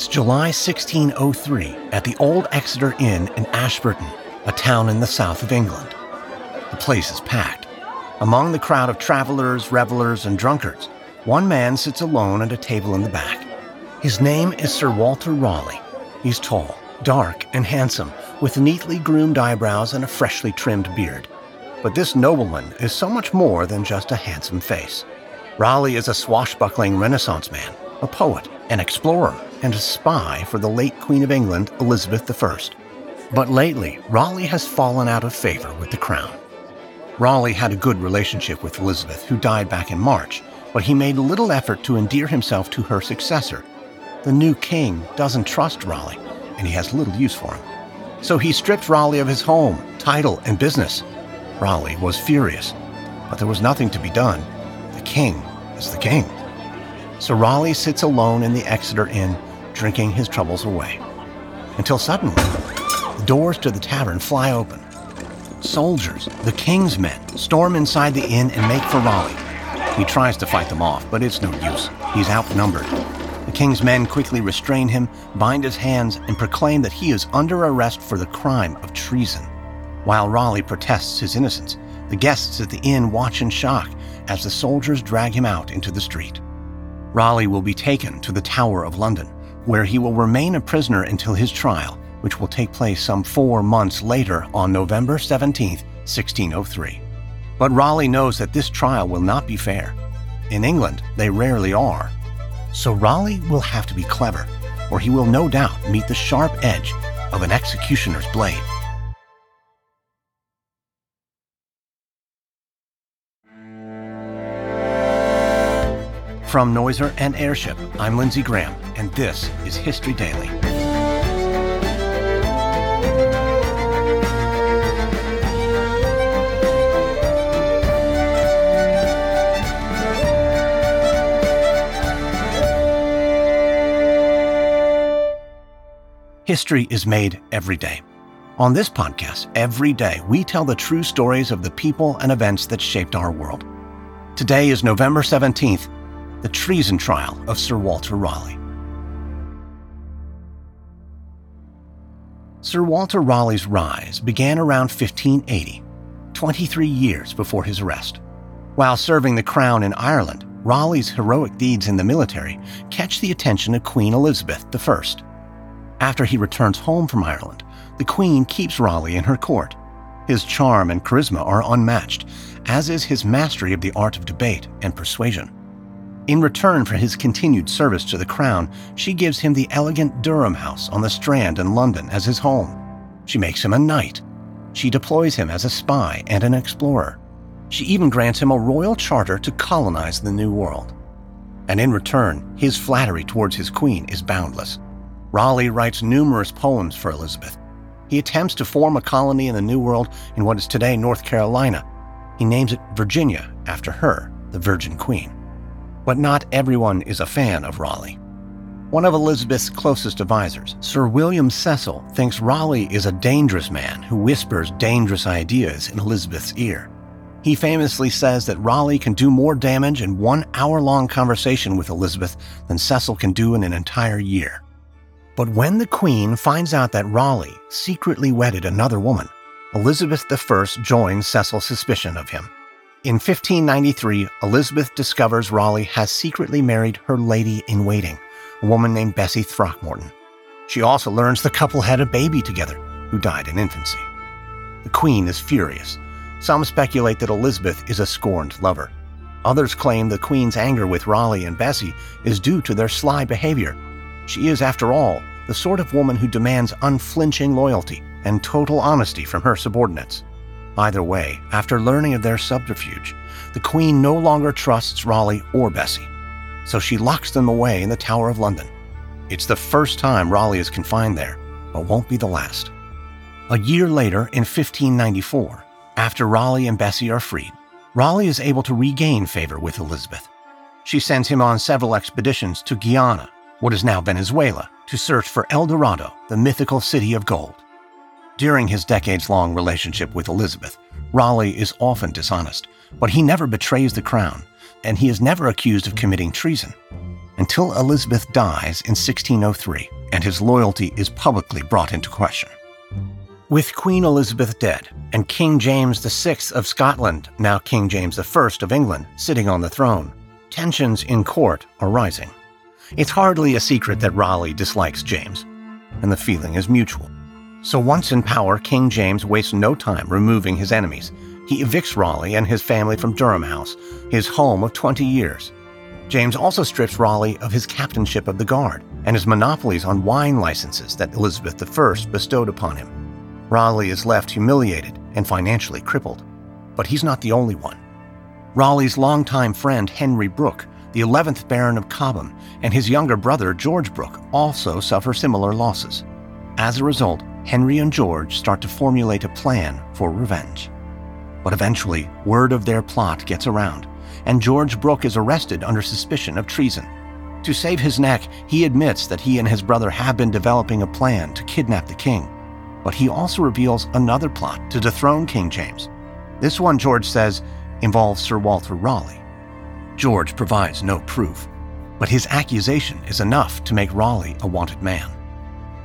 It's July 1603 at the Old Exeter Inn in Ashburton, a town in the south of England. The place is packed. Among the crowd of travelers, revelers, and drunkards, one man sits alone at a table in the back. His name is Sir Walter Raleigh. He's tall, dark, and handsome, with neatly groomed eyebrows and a freshly trimmed beard. But this nobleman is so much more than just a handsome face. Raleigh is a swashbuckling Renaissance man, a poet, an explorer, and a spy for the late Queen of England, Elizabeth I. But lately, Raleigh has fallen out of favor with the crown. Raleigh had a good relationship with Elizabeth, who died back in March, but he made little effort to endear himself to her successor. The new king doesn't trust Raleigh, and he has little use for him. So he stripped Raleigh of his home, title, and business. Raleigh was furious, but there was nothing to be done. The king is the king. So Raleigh sits alone in the Exeter Inn, drinking his troubles away. Until suddenly, the doors to the tavern fly open. Soldiers, the king's men, storm inside the inn and make for Raleigh. He tries to fight them off, but it's no use. He's outnumbered. The king's men quickly restrain him, bind his hands, and proclaim that he is under arrest for the crime of treason. While Raleigh protests his innocence, the guests at the inn watch in shock as the soldiers drag him out into the street. Raleigh will be taken to the Tower of London, where he will remain a prisoner until his trial, which will take place some four months later on November 17, 1603. But Raleigh knows that this trial will not be fair. In England, they rarely are. So Raleigh will have to be clever, or he will no doubt meet the sharp edge of an executioner's blade. From Noiser and Airship, I'm Lindsay Graham, and this is History Daily. History is made every day. On this podcast, every day, we tell the true stories of the people and events that shaped our world. Today is November 17th, the treason trial of Sir Walter Raleigh. Sir Walter Raleigh's rise began around 1580, 23 years before his arrest. While serving the crown in Ireland, Raleigh's heroic deeds in the military catch the attention of Queen Elizabeth I. After he returns home from Ireland, the Queen keeps Raleigh in her court. His charm and charisma are unmatched, as is his mastery of the art of debate and persuasion. In return for his continued service to the crown, she gives him the elegant Durham House on the Strand in London as his home. She makes him a knight. She deploys him as a spy and an explorer. She even grants him a royal charter to colonize the New World. And in return, his flattery towards his queen is boundless. Raleigh writes numerous poems for Elizabeth. He attempts to form a colony in the New World in what is today North Carolina. He names it Virginia after her, the Virgin Queen but not everyone is a fan of Raleigh. One of Elizabeth's closest advisors, Sir William Cecil, thinks Raleigh is a dangerous man who whispers dangerous ideas in Elizabeth's ear. He famously says that Raleigh can do more damage in one hour long conversation with Elizabeth than Cecil can do in an entire year. But when the Queen finds out that Raleigh secretly wedded another woman, Elizabeth I joins Cecil's suspicion of him. In 1593, Elizabeth discovers Raleigh has secretly married her lady in waiting, a woman named Bessie Throckmorton. She also learns the couple had a baby together, who died in infancy. The Queen is furious. Some speculate that Elizabeth is a scorned lover. Others claim the Queen's anger with Raleigh and Bessie is due to their sly behavior. She is, after all, the sort of woman who demands unflinching loyalty and total honesty from her subordinates. Either way, after learning of their subterfuge, the Queen no longer trusts Raleigh or Bessie, so she locks them away in the Tower of London. It's the first time Raleigh is confined there, but won't be the last. A year later, in 1594, after Raleigh and Bessie are freed, Raleigh is able to regain favor with Elizabeth. She sends him on several expeditions to Guyana, what is now Venezuela, to search for El Dorado, the mythical city of gold. During his decades long relationship with Elizabeth, Raleigh is often dishonest, but he never betrays the crown, and he is never accused of committing treason. until Elizabeth dies in 1603 and his loyalty is publicly brought into question. With Queen Elizabeth dead and King James VI of Scotland, now King James I of England, sitting on the throne, tensions in court are rising. It's hardly a secret that Raleigh dislikes James, and the feeling is mutual. So once in power, King James wastes no time removing his enemies. He evicts Raleigh and his family from Durham House, his home of 20 years. James also strips Raleigh of his captainship of the guard and his monopolies on wine licenses that Elizabeth I bestowed upon him. Raleigh is left humiliated and financially crippled. But he's not the only one. Raleigh's longtime friend Henry Brooke, the 11th Baron of Cobham, and his younger brother George Brooke also suffer similar losses. As a result, Henry and George start to formulate a plan for revenge. But eventually, word of their plot gets around, and George Brooke is arrested under suspicion of treason. To save his neck, he admits that he and his brother have been developing a plan to kidnap the king. But he also reveals another plot to dethrone King James. This one, George says, involves Sir Walter Raleigh. George provides no proof, but his accusation is enough to make Raleigh a wanted man.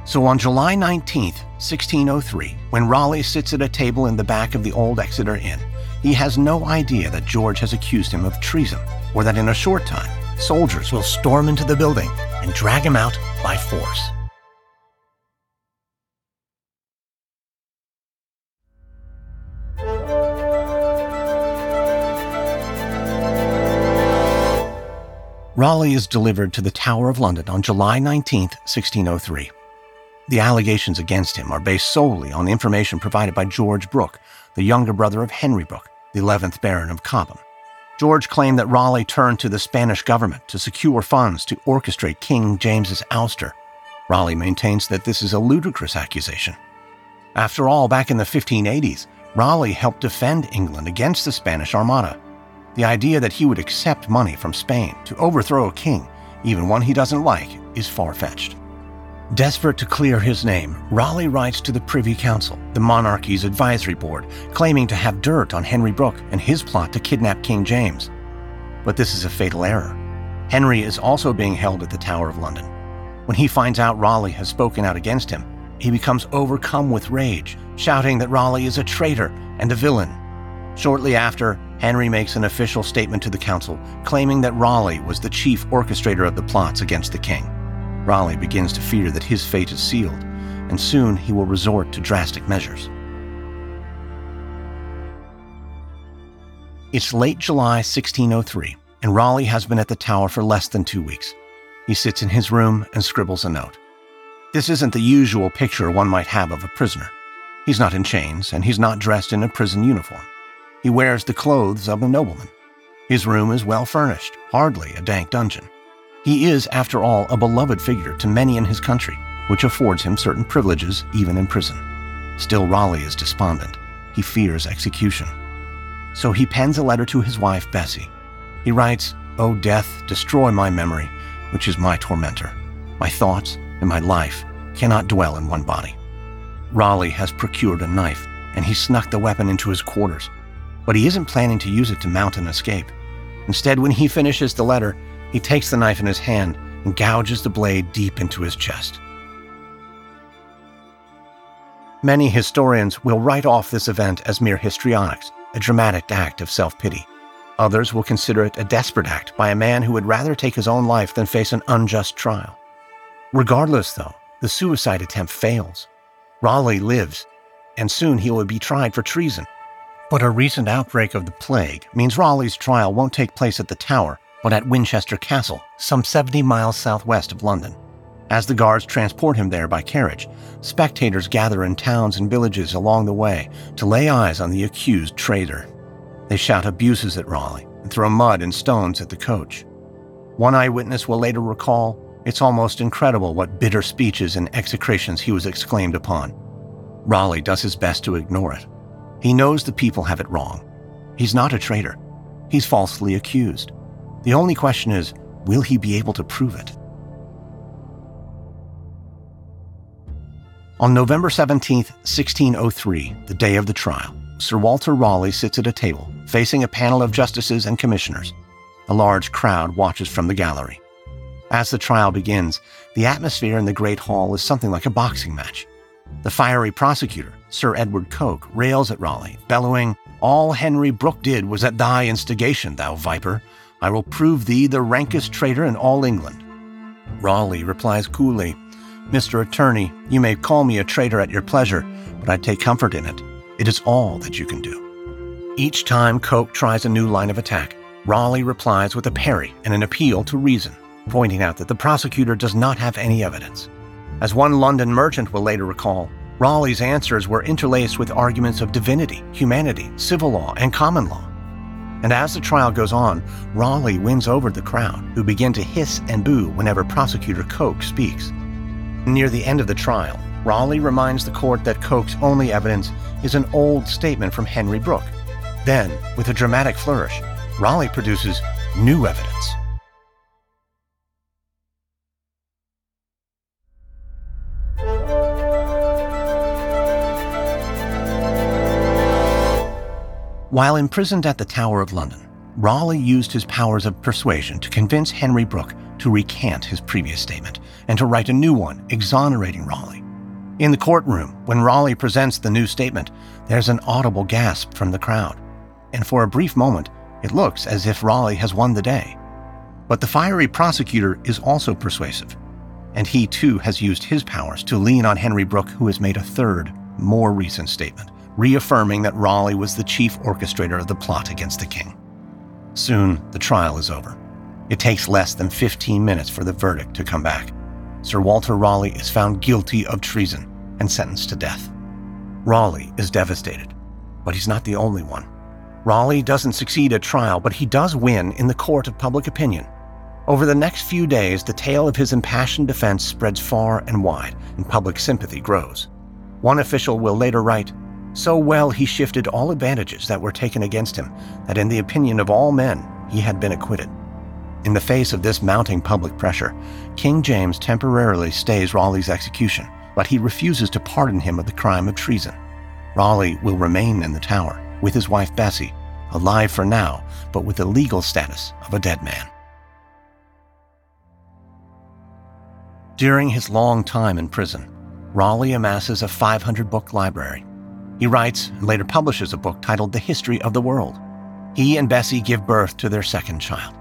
So on July 19, 1603, when Raleigh sits at a table in the back of the old Exeter Inn, he has no idea that George has accused him of treason, or that in a short time, soldiers will storm into the building and drag him out by force. Raleigh is delivered to the Tower of London on July 19, 1603. The allegations against him are based solely on information provided by George Brooke, the younger brother of Henry Brooke, the 11th Baron of Cobham. George claimed that Raleigh turned to the Spanish government to secure funds to orchestrate King James's ouster. Raleigh maintains that this is a ludicrous accusation. After all, back in the 1580s, Raleigh helped defend England against the Spanish Armada. The idea that he would accept money from Spain to overthrow a king, even one he doesn't like, is far fetched. Desperate to clear his name, Raleigh writes to the Privy Council, the monarchy's advisory board, claiming to have dirt on Henry Brooke and his plot to kidnap King James. But this is a fatal error. Henry is also being held at the Tower of London. When he finds out Raleigh has spoken out against him, he becomes overcome with rage, shouting that Raleigh is a traitor and a villain. Shortly after, Henry makes an official statement to the council claiming that Raleigh was the chief orchestrator of the plots against the king. Raleigh begins to fear that his fate is sealed, and soon he will resort to drastic measures. It's late July 1603, and Raleigh has been at the tower for less than two weeks. He sits in his room and scribbles a note. This isn't the usual picture one might have of a prisoner. He's not in chains, and he's not dressed in a prison uniform. He wears the clothes of a nobleman. His room is well furnished, hardly a dank dungeon. He is, after all, a beloved figure to many in his country, which affords him certain privileges even in prison. Still, Raleigh is despondent. He fears execution. So he pens a letter to his wife, Bessie. He writes, O death, destroy my memory, which is my tormentor. My thoughts and my life cannot dwell in one body. Raleigh has procured a knife, and he snuck the weapon into his quarters. But he isn't planning to use it to mount an escape. Instead, when he finishes the letter, he takes the knife in his hand and gouges the blade deep into his chest. Many historians will write off this event as mere histrionics, a dramatic act of self pity. Others will consider it a desperate act by a man who would rather take his own life than face an unjust trial. Regardless, though, the suicide attempt fails. Raleigh lives, and soon he will be tried for treason. But a recent outbreak of the plague means Raleigh's trial won't take place at the Tower, but at Winchester Castle, some 70 miles southwest of London. As the guards transport him there by carriage, spectators gather in towns and villages along the way to lay eyes on the accused traitor. They shout abuses at Raleigh and throw mud and stones at the coach. One eyewitness will later recall it's almost incredible what bitter speeches and execrations he was exclaimed upon. Raleigh does his best to ignore it. He knows the people have it wrong. He's not a traitor. He's falsely accused. The only question is will he be able to prove it? On November 17, 1603, the day of the trial, Sir Walter Raleigh sits at a table facing a panel of justices and commissioners. A large crowd watches from the gallery. As the trial begins, the atmosphere in the Great Hall is something like a boxing match. The fiery prosecutor, Sir Edward Coke, rails at Raleigh, bellowing, All Henry Brooke did was at thy instigation, thou viper. I will prove thee the rankest traitor in all England. Raleigh replies coolly, Mr. Attorney, you may call me a traitor at your pleasure, but I take comfort in it. It is all that you can do. Each time Coke tries a new line of attack, Raleigh replies with a parry and an appeal to reason, pointing out that the prosecutor does not have any evidence. As one London merchant will later recall, Raleigh's answers were interlaced with arguments of divinity, humanity, civil law, and common law. And as the trial goes on, Raleigh wins over the crowd, who begin to hiss and boo whenever prosecutor Coke speaks. Near the end of the trial, Raleigh reminds the court that Coke's only evidence is an old statement from Henry Brooke. Then, with a dramatic flourish, Raleigh produces new evidence. While imprisoned at the Tower of London, Raleigh used his powers of persuasion to convince Henry Brooke to recant his previous statement and to write a new one exonerating Raleigh. In the courtroom, when Raleigh presents the new statement, there's an audible gasp from the crowd, and for a brief moment, it looks as if Raleigh has won the day. But the fiery prosecutor is also persuasive, and he too has used his powers to lean on Henry Brooke, who has made a third, more recent statement reaffirming that Raleigh was the chief orchestrator of the plot against the king. Soon, the trial is over. It takes less than 15 minutes for the verdict to come back. Sir Walter Raleigh is found guilty of treason and sentenced to death. Raleigh is devastated, but he's not the only one. Raleigh doesn't succeed at trial, but he does win in the court of public opinion. Over the next few days, the tale of his impassioned defense spreads far and wide, and public sympathy grows. One official will later write so well he shifted all advantages that were taken against him that, in the opinion of all men, he had been acquitted. In the face of this mounting public pressure, King James temporarily stays Raleigh's execution, but he refuses to pardon him of the crime of treason. Raleigh will remain in the tower with his wife Bessie, alive for now, but with the legal status of a dead man. During his long time in prison, Raleigh amasses a 500 book library he writes and later publishes a book titled The History of the World. He and Bessie give birth to their second child.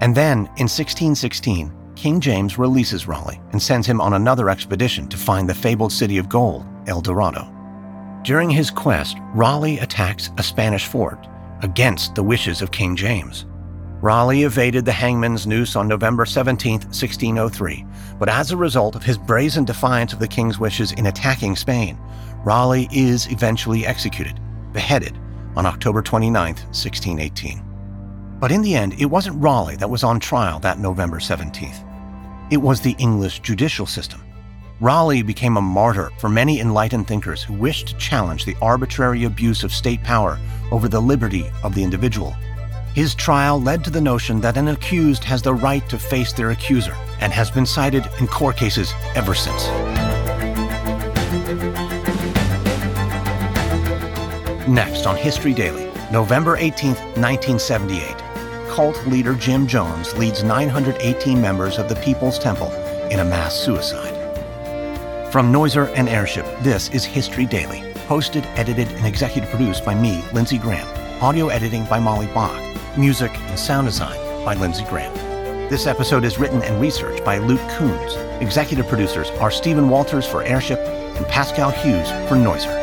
And then, in 1616, King James releases Raleigh and sends him on another expedition to find the fabled city of gold, El Dorado. During his quest, Raleigh attacks a Spanish fort against the wishes of King James. Raleigh evaded the hangman's noose on November 17, 1603, but as a result of his brazen defiance of the king's wishes in attacking Spain, Raleigh is eventually executed, beheaded, on October 29, 1618. But in the end, it wasn't Raleigh that was on trial that November 17th. It was the English judicial system. Raleigh became a martyr for many enlightened thinkers who wished to challenge the arbitrary abuse of state power over the liberty of the individual. His trial led to the notion that an accused has the right to face their accuser and has been cited in court cases ever since. Next on History Daily, November 18, 1978, cult leader Jim Jones leads 918 members of the People's Temple in a mass suicide. From Noiser and Airship, this is History Daily, hosted, edited, and executive produced by me, Lindsay Graham. Audio editing by Molly Bach. Music and sound design by Lindsay Graham. This episode is written and researched by Luke Coons. Executive producers are Stephen Walters for Airship and Pascal Hughes for Noiser.